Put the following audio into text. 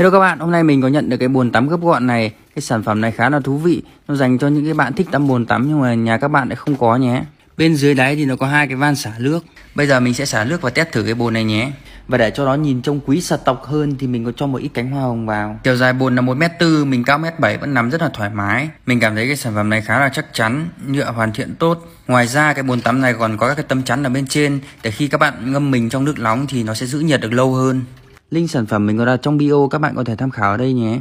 Hello các bạn, hôm nay mình có nhận được cái bồn tắm gấp gọn này. Cái sản phẩm này khá là thú vị. Nó dành cho những cái bạn thích tắm bồn tắm nhưng mà nhà các bạn lại không có nhé. Bên dưới đáy thì nó có hai cái van xả nước. Bây giờ mình sẽ xả nước và test thử cái bồn này nhé. Và để cho nó nhìn trông quý sạch tộc hơn thì mình có cho một ít cánh hoa hồng vào. Chiều dài bồn là 1m4, mình cao 1m7 vẫn nằm rất là thoải mái. Mình cảm thấy cái sản phẩm này khá là chắc chắn, nhựa hoàn thiện tốt. Ngoài ra cái bồn tắm này còn có các cái tấm chắn ở bên trên Để khi các bạn ngâm mình trong nước nóng thì nó sẽ giữ nhiệt được lâu hơn. Link sản phẩm mình có đặt trong bio, các bạn có thể tham khảo ở đây nhé.